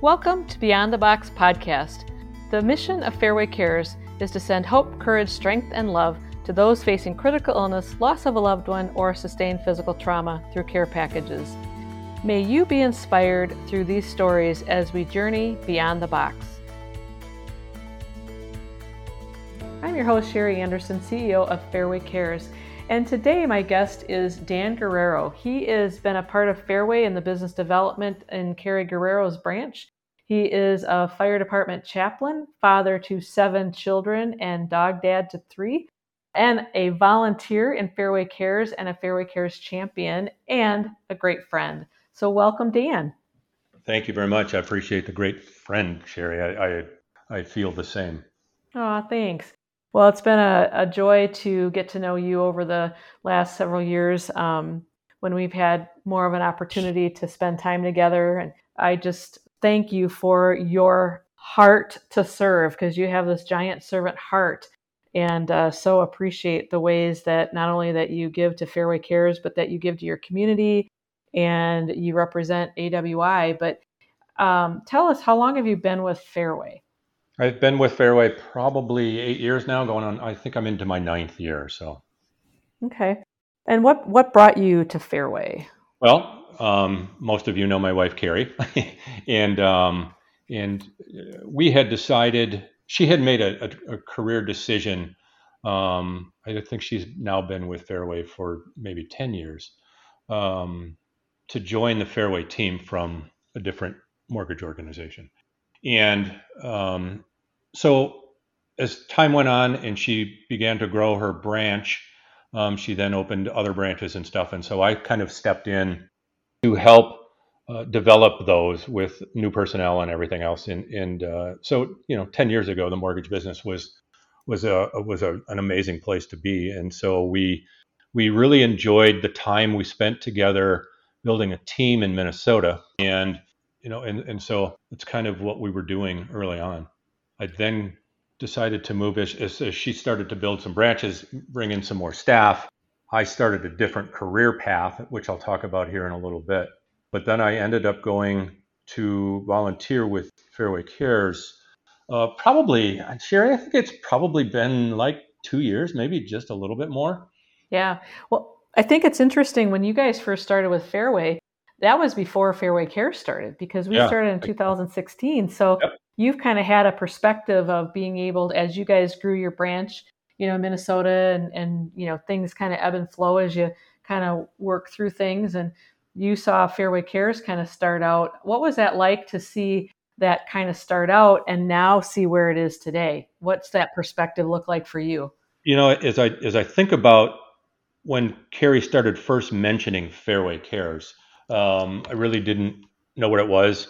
Welcome to Beyond the Box podcast. The mission of Fairway Cares is to send hope, courage, strength, and love to those facing critical illness, loss of a loved one, or sustained physical trauma through care packages. May you be inspired through these stories as we journey beyond the box. I'm your host, Sherri Anderson, CEO of Fairway Cares. And today, my guest is Dan Guarrero. He has been a part of Fairway in the business development in Carrie Guarrero's branch. He is a fire department chaplain, father to seven children, and dog dad to three, and a volunteer in Fairway Cares and a Fairway Cares champion, and a great friend. So, welcome, Dan. Thank you very much. I appreciate the great friend, Sherri. I, I, I feel the same. Oh, thanks. Well, it's been a, a, joy to get to know you over the last several years um, when we've had more of an opportunity to spend time together. And I just thank you for your heart to serve because you have this giant servant heart. And uh, so appreciate the ways that not only that you give to fairway cares but that you give to your community and you represent awi but um, tell us how long have you been with fairway I've been with Fairway probably eight years now, going on. I think I'm into my ninth year. So, okay. And what what brought you to Fairway? Well, um, most of you know my wife Carrie, and um, and we had decided she had made a, a, a career decision. Um, I think she's now been with Fairway for maybe ten years um, to join the Fairway team from a different mortgage organization. And um, so as time went on and she began to grow her branch, um, she then opened other branches and stuff. And so I kind of stepped in to help uh, develop those with new personnel and everything else. And, and uh, so, you know, 10 years ago, the mortgage business was was a was a, an amazing place to be. And so we we really enjoyed the time we spent together building a team in Minnesota. And you know, and, and so it's kind of what we were doing early on. I then decided to move as, as, as she started to build some branches, bring in some more staff. I started a different career path, which I'll talk about here in a little bit. But then I ended up going to volunteer with Fairway Cares. Uh, probably, Sherri, I think it's probably been like two years, maybe just a little bit more. Yeah. Well, I think it's interesting when you guys first started with Fairway, that was before Fairway Care started because we yeah. started in 2016. So yep. You've kind of had a perspective of being able, as you guys grew your branch, you know, Minnesota, and and you know things kind of ebb and flow as you kind of work through things. And you saw Fairway Cares kind of start out. What was that like to see that kind of start out and now see where it is today? What's that perspective look like for you? You know, as I as I think about when Carrie started first mentioning Fairway Cares um, I really didn't know what it was.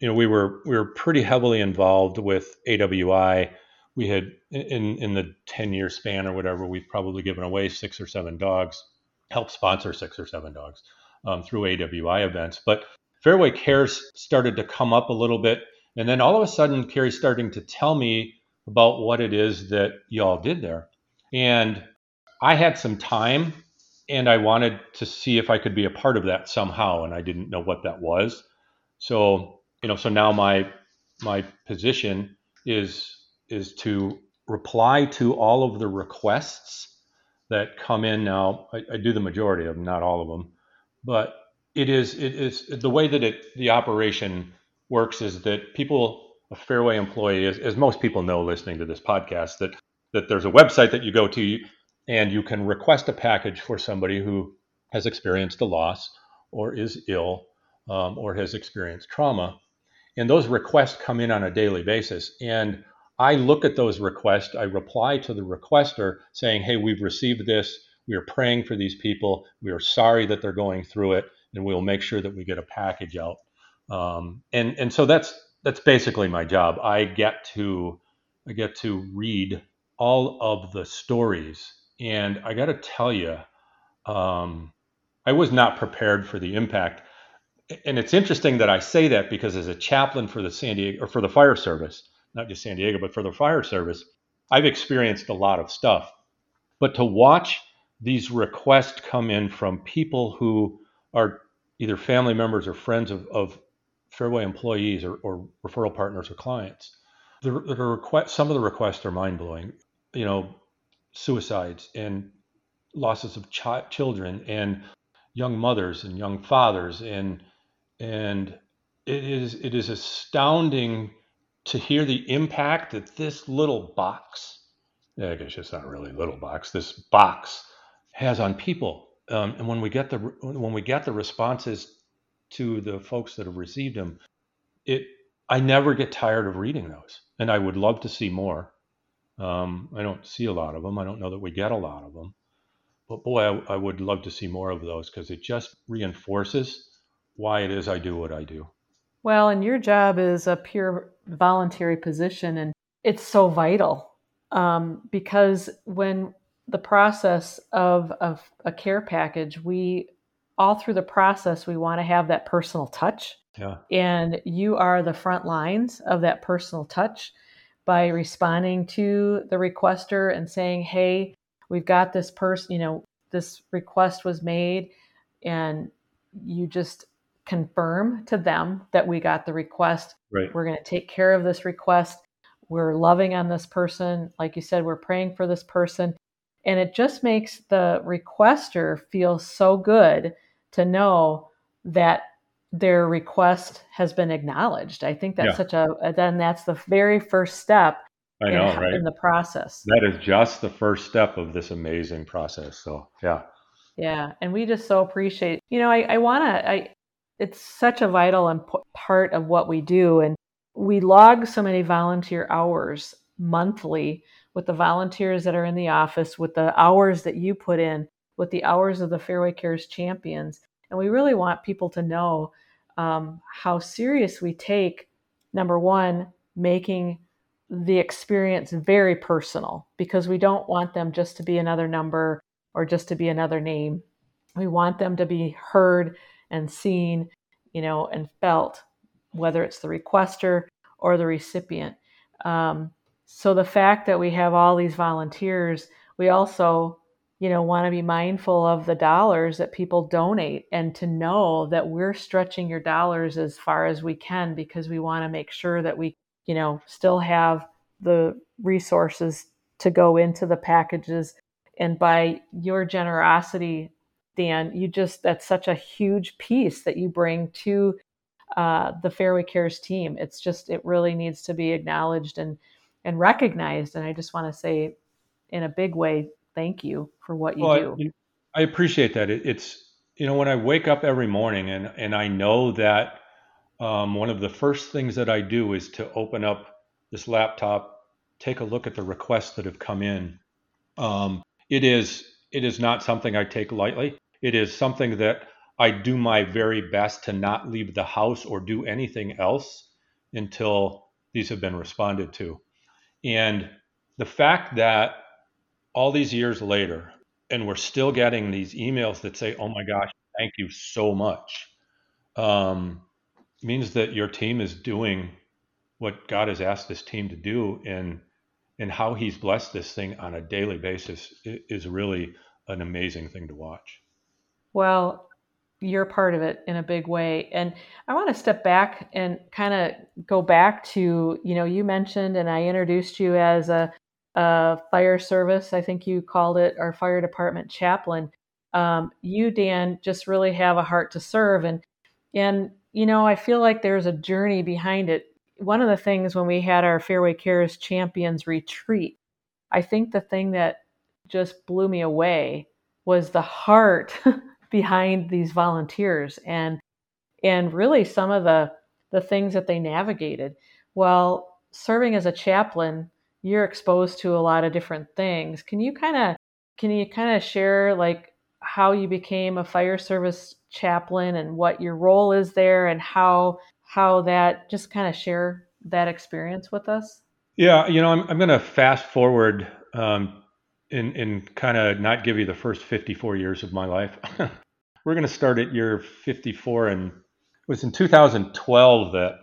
You know, we were we were pretty heavily involved with AWI. We had in in the ten year span or whatever, we've probably given away six or seven dogs, helped sponsor six or seven dogs um, through AWI events. But Fairway Cares started to come up a little bit, and then all of a sudden, Carrie's starting to tell me about what it is that y'all did there, and I had some time and I wanted to see if I could be a part of that somehow, and I didn't know what that was. So you know, so now my my position is is to reply to all of the requests that come in. Now I, I do the majority of them, not all of them, but it is it is the way that it the operation works is that people a fairway employee as, as most people know listening to this podcast that that there's a website that you go to and you can request a package for somebody who has experienced a loss or is ill um, or has experienced trauma. And those requests come in on a daily basis. And I look at those requests, I reply to the requester saying, Hey, we've received this. We are praying for these people. We are sorry that they're going through it, and we'll make sure that we get a package out. Um, and and so that's that's basically my job. I get to I get to read all of the stories and I got to tell you, um, I was not prepared for the impact. And it's interesting that I say that because as a chaplain for the San Diego or for the fire service, not just San Diego, but for the fire service, I've experienced a lot of stuff. But to watch these requests come in from people who are either family members or friends of, of Fairway employees or, or referral partners or clients. The, the request, some of the requests are mind blowing. You know, suicides and losses of ch- children and young mothers and young fathers and and it is it is astounding to hear the impact that this little box yeah, I guess it's not really little box this box has on people. Um, and when we get the when we get the responses to the folks that have received them it I never get tired of reading those. And I would love to see more. Um, I don't see a lot of them. I don't know that we get a lot of them. But boy, I, I would love to see more of those because it just reinforces why it is I do what I do. Well, and your job is a pure voluntary position, and it's so vital um, because when the process of, of a care package, we all through the process, we want to have that personal touch. Yeah. And you are the front lines of that personal touch by responding to the requester and saying, hey, we've got this person, you know, this request was made, and you just confirm to them that we got the request. Right. We're going to take care of this request. We're loving on this person. Like you said, we're praying for this person. And it just makes the requester feel so good to know that their request has been acknowledged. I think that's yeah. such a, then that's the very first step I know, in, right? in the process. That is just the first step of this amazing process. So, yeah. Yeah, and we just so appreciate. You know, I, I want to. I it's such a vital and part of what we do, and we log so many volunteer hours monthly with the volunteers that are in the office, with the hours that you put in, with the hours of the Fairway Cares champions, and we really want people to know um, how serious we take. Number one, making the experience very personal because we don't want them just to be another number or just to be another name. We want them to be heard and seen, you know, and felt, whether it's the requester or the recipient. Um, so the fact that we have all these volunteers, we also, you know, want to be mindful of the dollars that people donate and to know that we're stretching your dollars as far as we can because we want to make sure that we you know, still have the resources to go into the packages. And by your generosity, Dan, you just, that's such a huge piece that you bring to uh, the Fairway Cares team. It's just, it really needs to be acknowledged and, and recognized. And I just want to say, in a big way, thank you for what you well, do. I, I appreciate that. It, it's, you know, when I wake up every morning and, and I know that um, one of the first things that I do is to open up this laptop, take a look at the requests that have come in. Um, it is it is not something I take lightly. It is something that I do my very best to not leave the house or do anything else until these have been responded to. And the fact that all these years later, and we're still getting these emails that say, "Oh my gosh, thank you so much," um, means that your team is doing what God has asked this team to do and and how he's blessed this thing on a daily basis is really an amazing thing to watch. Well, you're part of it in a big way. And I want to step back and kind of go back to, you know, you mentioned and I introduced you as a, a fire service, I think you called it, our fire department chaplain. Um, you, Dan, just really have a heart to serve. And, and you know, I feel like there's a journey behind it. One of the things when we had our Fairway Cares Champions retreat, I think the thing that just blew me away was the heart behind these volunteers and and really some of the the things that they navigated. Well, serving as a chaplain, you're exposed to a lot of different things. Can you kind of can you kind of share like how you became a fire service chaplain and what your role is there and how how that just kind of share that experience with us yeah you know i'm, I'm going to fast forward um, and, and kind of not give you the first 54 years of my life we're going to start at year 54 and it was in 2012 that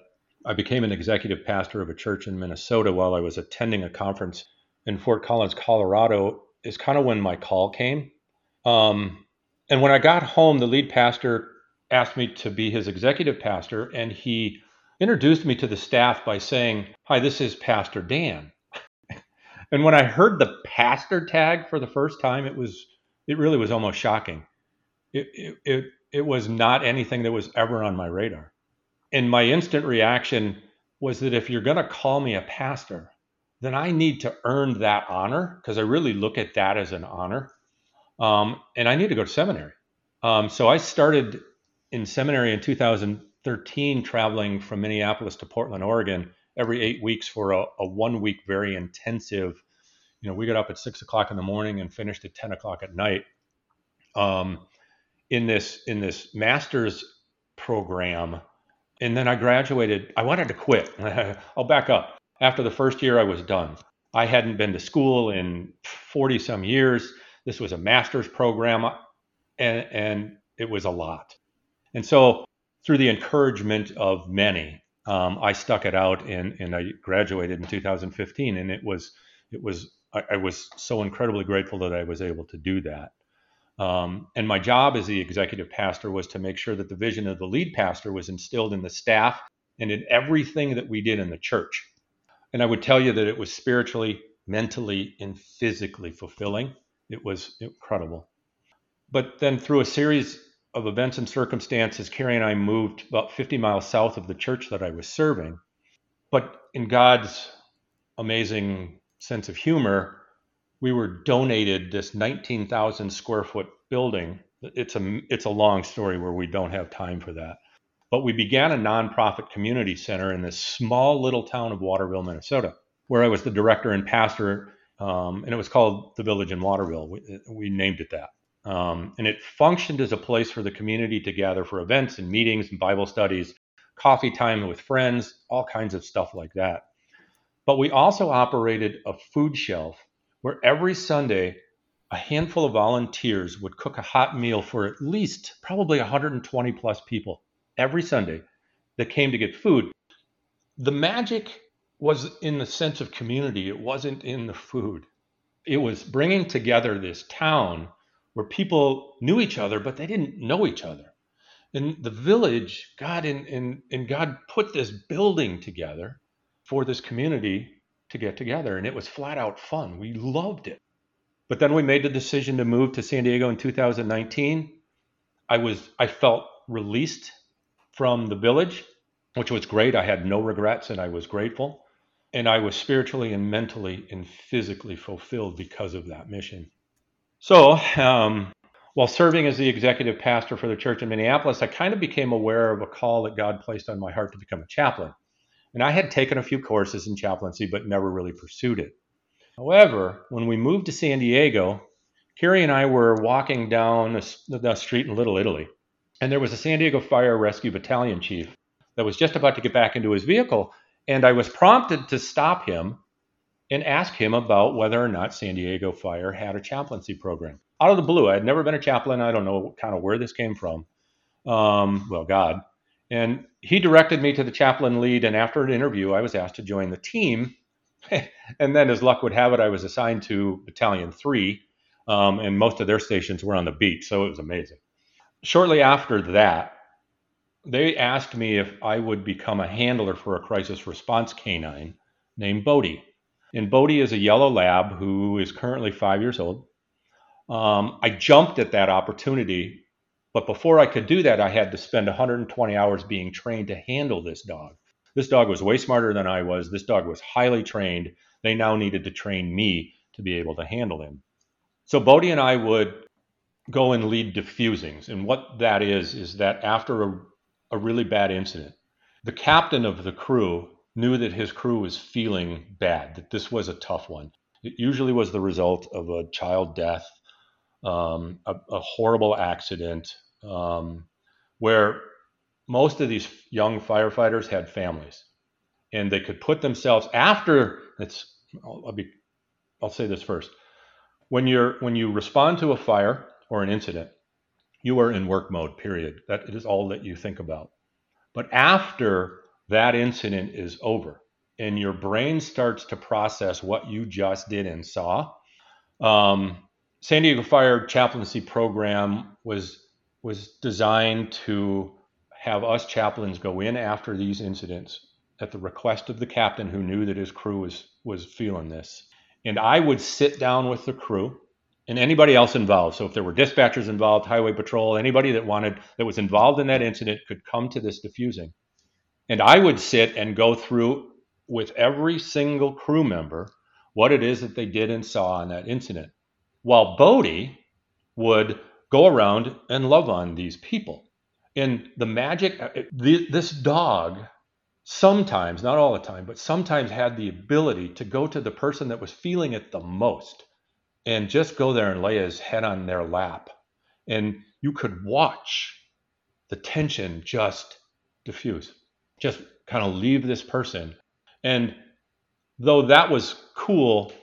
i became an executive pastor of a church in minnesota while i was attending a conference in fort collins colorado is kind of when my call came um, and when I got home, the lead pastor asked me to be his executive pastor, and he introduced me to the staff by saying, Hi, this is Pastor Dan. And when I heard the pastor tag for the first time, it was it really was almost shocking. It, it, it, it was not anything that was ever on my radar. And my instant reaction was that if you're going to call me a pastor, then I need to earn that honor because I really look at that as an honor. Um, and I need to go to seminary. Um, so I started in seminary in 2013, traveling from Minneapolis to Portland, Oregon, every eight weeks for a, a one week, very intensive. You know, we got up at six o'clock in the morning and finished at 10 o'clock at night. Um, in this in this master's program, and then I graduated. I wanted to quit. I'll back up. After the first year, I was done. I hadn't been to school in 40 some years. This was a master's program, and, and it was a lot. And so, through the encouragement of many, um, I stuck it out and, and I graduated in 2015. And it was, it was, I, I was so incredibly grateful that I was able to do that. Um, and my job as the executive pastor was to make sure that the vision of the lead pastor was instilled in the staff and in everything that we did in the church. And I would tell you that it was spiritually, mentally, and physically fulfilling. It was incredible. But then through a series of events and circumstances, Carrie and I moved about 50 miles south of the church that I was serving. But in God's amazing sense of humor, we were donated this 19,000 square foot building. It's a it's a long story where we don't have time for that. But we began a nonprofit community center in this small little town of Waterville, Minnesota, where I was the director and pastor, um, and it was called the Village in Waterville. We, we named it that. Um, and it functioned as a place for the community to gather for events and meetings and Bible studies, coffee time with friends, all kinds of stuff like that. But we also operated a food shelf where every Sunday a handful of volunteers would cook a hot meal for at least probably 120 plus people every Sunday that came to get food. The magic was in the sense of community, it wasn't in the food. It was bringing together this town where people knew each other, but they didn't know each other. In the village, God and, and, and God put this building together for this community to get together, and it was flat out fun. We loved it. But then we made the decision to move to San Diego in 2019. I was I felt released from the village, which was great. I had no regrets and I was grateful. And I was spiritually and mentally and physically fulfilled because of that mission. So, um, while serving as the executive pastor for the church in Minneapolis, I kind of became aware of a call that God placed on my heart to become a chaplain. And I had taken a few courses in chaplaincy, but never really pursued it. However, when we moved to San Diego, Carrie and I were walking down the street in Little Italy, and there was a San Diego Fire Rescue Battalion chief that was just about to get back into his vehicle. And I was prompted to stop him and ask him about whether or not San Diego Fire had a chaplaincy program. Out of the blue, I had never been a chaplain. I don't know kind of where this came from. Um, well, God. And he directed me to the chaplain lead. And after an interview, I was asked to join the team. and then, as luck would have it, I was assigned to Battalion 3. Um, and most of their stations were on the beach. So it was amazing. Shortly after that, they asked me if I would become a handler for a crisis response canine named Bodie. And Bodie is a yellow lab who is currently five years old. Um, I jumped at that opportunity, but before I could do that, I had to spend 120 hours being trained to handle this dog. This dog was way smarter than I was. This dog was highly trained. They now needed to train me to be able to handle him. So Bodie and I would go and lead diffusings. And what that is, is that after a, a really bad incident, the captain of the crew knew that his crew was feeling bad, that this was a tough one. It usually was the result of a child death, um, a, a, horrible accident, um, where most of these young firefighters had families, and they could put themselves after. It's I'll, I'll be I'll say this first. When you're when you respond to a fire or an incident, you are in work mode. Period. That is all that you think about. But after that incident is over and your brain starts to process what you just did and saw. Um, San Diego Fire chaplaincy program was was designed to have us chaplains go in after these incidents at the request of the captain who knew that his crew was was feeling this. And I would sit down with the crew and anybody else involved. So if there were dispatchers involved, highway patrol, anybody that wanted that was involved in that incident could come to this diffusing. And I would sit and go through with every single crew member what it is that they did and saw on that incident. While Bodie would go around and love on these people. And the magic, uh, this dog sometimes, not all the time, but sometimes had the ability to go to the person that was feeling it the most and just go there and lay his head on their lap. And you could watch the tension just diffuse, just kind of leave this person. And though that was cool,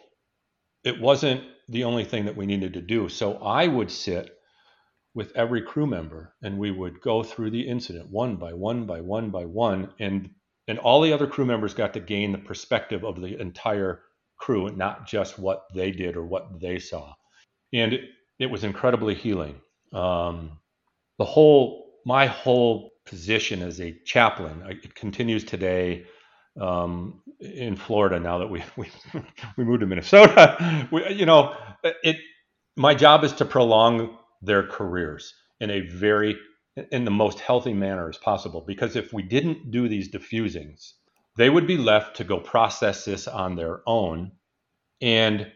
it wasn't the only thing that we needed to do. So I would sit with every crew member and we would go through the incident one by one by one by one and and all the other crew members got to gain the perspective of the entire crew not just what they did or what they saw and it, it was incredibly healing um, the whole my whole position as a chaplain it continues today um, in Florida now that we we, we moved to Minnesota. We, you know, it. My job is to prolong their careers in a very in the most healthy manner as possible. Because if we didn't do these diffusings they would be left to go process this on their own, and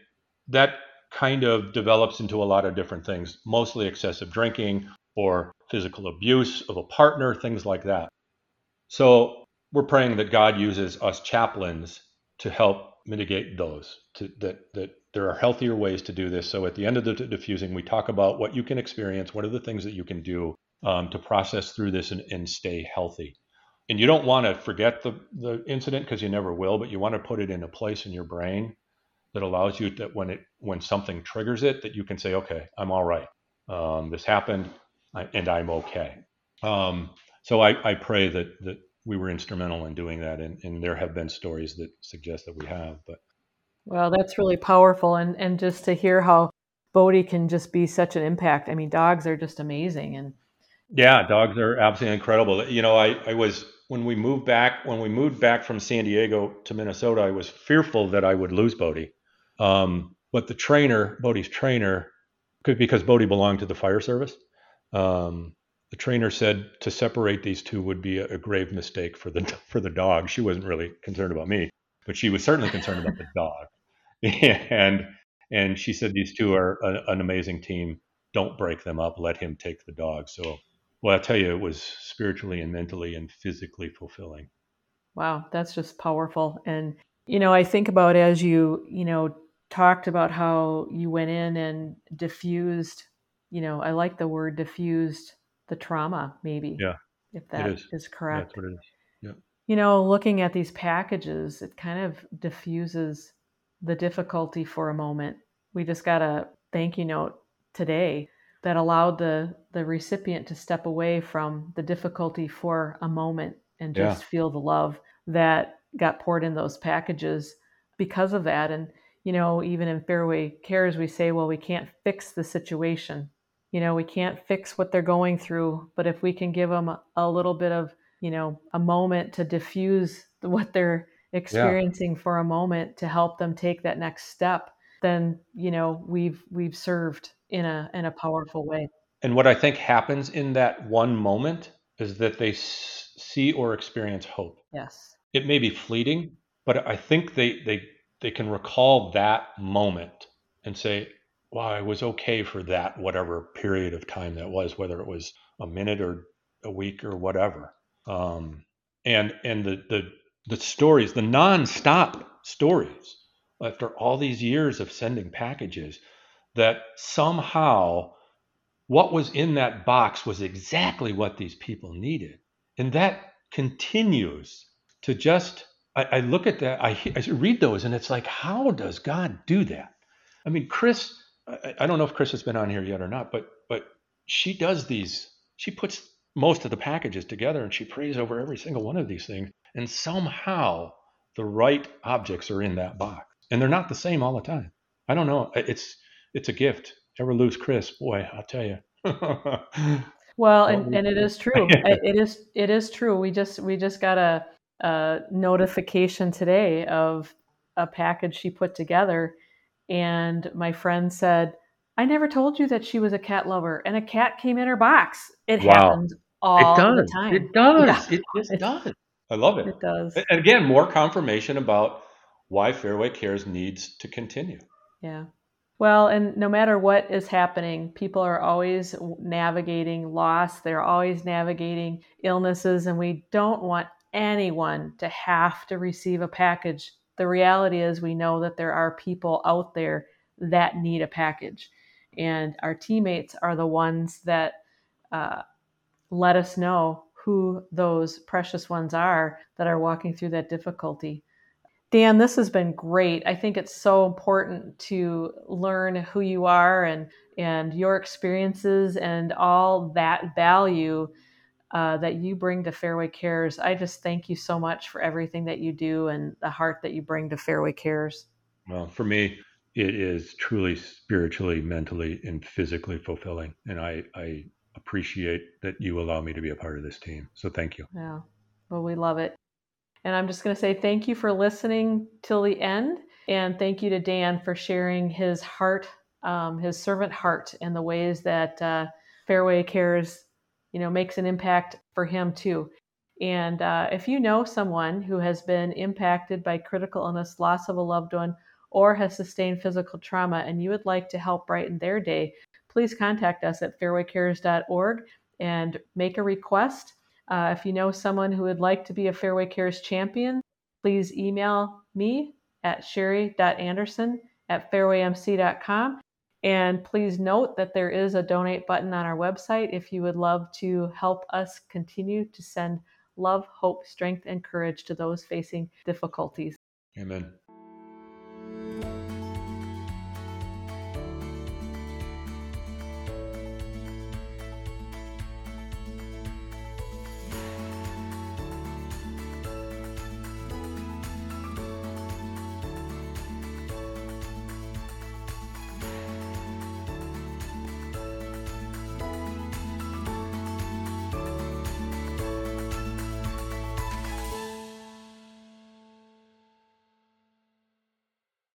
that kind of develops into a lot of different things, mostly excessive drinking or physical abuse of a partner, things like that. So we're praying that God uses us chaplains to help mitigate those. To, that that there are healthier ways to do this. So at the end of the diffusing, we talk about what you can experience, what are the things that you can do um, to process through this and, and stay healthy. And you don't want to forget the the incident because you never will, but you want to put it in a place in your brain that allows you that when it when something triggers it, that you can say, okay, I'm all right. Um, this happened, and I'm okay. Um, so I, I pray that that we were instrumental in doing that, and, and there have been stories that suggest that we have. But well, that's really powerful, and and just to hear how Bodie can just be such an impact. I mean, dogs are just amazing, and yeah, dogs are absolutely incredible. You know, I I was when we moved back when we moved back from San Diego to Minnesota, I was fearful that I would lose Bodie. Um, but the trainer, Bodie's trainer, because Bodie belonged to the fire service, um, the trainer said to separate these two would be a, a, grave mistake for the for the dog. She wasn't really concerned about me, but she was certainly concerned about the dog. and and she said these two are a, an amazing team. Don't break them up. Let him take the dog. So, well, I tell you, it was spiritually and mentally and physically fulfilling. Wow, that's just powerful. And you know, I think about as you you know talked about how you went in and diffused. You know, I like the word diffused the trauma, maybe. Yeah. If that is. is. correct. That's what it is. Yeah. You know, looking at these packages, it kind of diffuses the difficulty for a moment. We just got a thank you note today that allowed the the recipient to step away from the difficulty for a moment and just yeah. feel the love that got poured in those packages because of that and you know even in fairway cares we say well we can't fix the situation you know we can't fix what they're going through but if we can give them a, a little bit of you know a moment to diffuse what they're experiencing yeah. for a moment to help them take that next step then you know we've we've served in a in a powerful way. And what i think happens in that one moment is that they s- see or experience hope. Yes. It may be fleeting but i think they they they can recall that moment and say wow, I was okay for that, whatever period of time that was, whether it was a minute or a week or whatever. Um, and and the the the stories, the nonstop stories, after all these years of sending packages, that somehow what was in that box was exactly what these people needed, and that continues to just. I, I look at that, I, I read those, and it's like, how does God do that? I mean, Chris I, I don't know if Chris has been on here yet or not, but but she does these. She puts most of the packages together and she prays over every single one of these things, and somehow the right objects are in that box, and they're not the same all the time. I don't know. It's it's a gift. Ever lose Chris? Boy, I'll tell you. Well, and, and it is true. it is it is true. We just we just got a, a notification today of a package she put together, and my friend said, "I never told you that she was a cat lover," and a cat came in her box. It wow. happens all it does. the time. It does. Yeah. It just it, does. I love it. It does. And again, more confirmation about why Fairway Cares needs to continue. Yeah. Well, and no matter what is happening, people are always navigating loss. They're always navigating illnesses, and we don't want anyone to have to receive a package. The reality is, we know that there are people out there that need a package, and our teammates are the ones that uh, let us know who those precious ones are that are walking through that difficulty. Dan, this has been great. I think it's so important to learn who you are and and your experiences and all that value uh, that you bring to Fairway Cares. I just thank you so much for everything that you do and the heart that you bring to Fairway Cares. Well, for me, it is truly spiritually, mentally, and physically fulfilling, and I I appreciate that you allow me to be a part of this team. So thank you. Yeah. Well, we love it. And I'm just going to say thank you for listening till the end. And thank you to Dan for sharing his heart, um, his servant heart, and the ways that uh, Fairway Cares, you know, makes an impact for him too. And uh, if you know someone who has been impacted by critical illness, loss of a loved one, or has sustained physical trauma, and you would like to help brighten their day, please contact us at fairwaycares.org and make a request. Uh, if you know someone who would like to be a Fairway Cares champion, please email me at sherri.anderson at fairwaymc.com. And please note that there is a donate button on our website if you would love to help us continue to send love, hope, strength, and courage to those facing difficulties. Amen.